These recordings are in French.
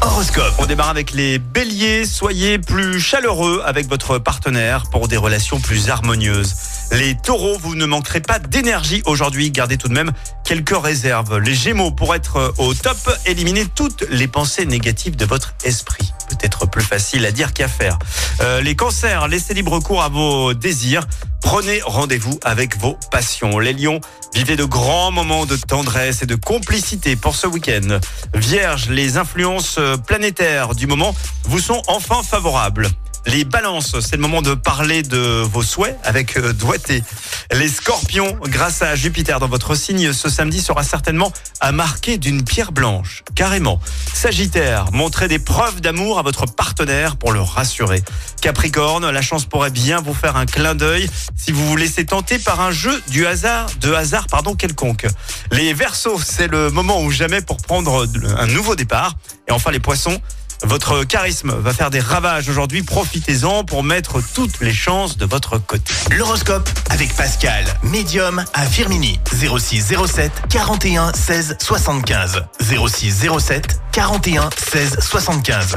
Horoscope. On démarre avec les béliers. Soyez plus chaleureux avec votre partenaire pour des relations plus harmonieuses. Les taureaux, vous ne manquerez pas d'énergie aujourd'hui. Gardez tout de même quelques réserves. Les gémeaux, pour être au top, éliminez toutes les pensées négatives de votre esprit. Peut-être plus facile à dire qu'à faire. Euh, les cancers, laissez libre cours à vos désirs. Prenez rendez-vous avec vos passions. Les lions, vivez de grands moments de tendresse et de complicité pour ce week-end. Vierge, les influences planétaires du moment vous sont enfin favorables. Les balances, c'est le moment de parler de vos souhaits avec euh, doigté. Les scorpions, grâce à Jupiter dans votre signe, ce samedi sera certainement à marquer d'une pierre blanche. Carrément. Sagittaire, montrez des preuves d'amour à votre partenaire pour le rassurer. Capricorne, la chance pourrait bien vous faire un clin d'œil si vous vous laissez tenter par un jeu du hasard, de hasard, pardon, quelconque. Les Verseaux, c'est le moment ou jamais pour prendre un nouveau départ. Et enfin les poissons, votre charisme va faire des ravages aujourd'hui. Profitez-en pour mettre toutes les chances de votre côté. L'horoscope avec Pascal, médium à Firmini. 06 07 41 16 75. 06 07 41 16 75.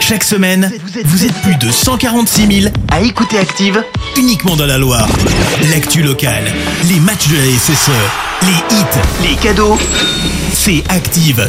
Chaque semaine, vous êtes, plus de 146 000 à écouter Active uniquement dans la Loire. L'actu locale, les matchs de la SSE, les hits, les cadeaux, c'est Active.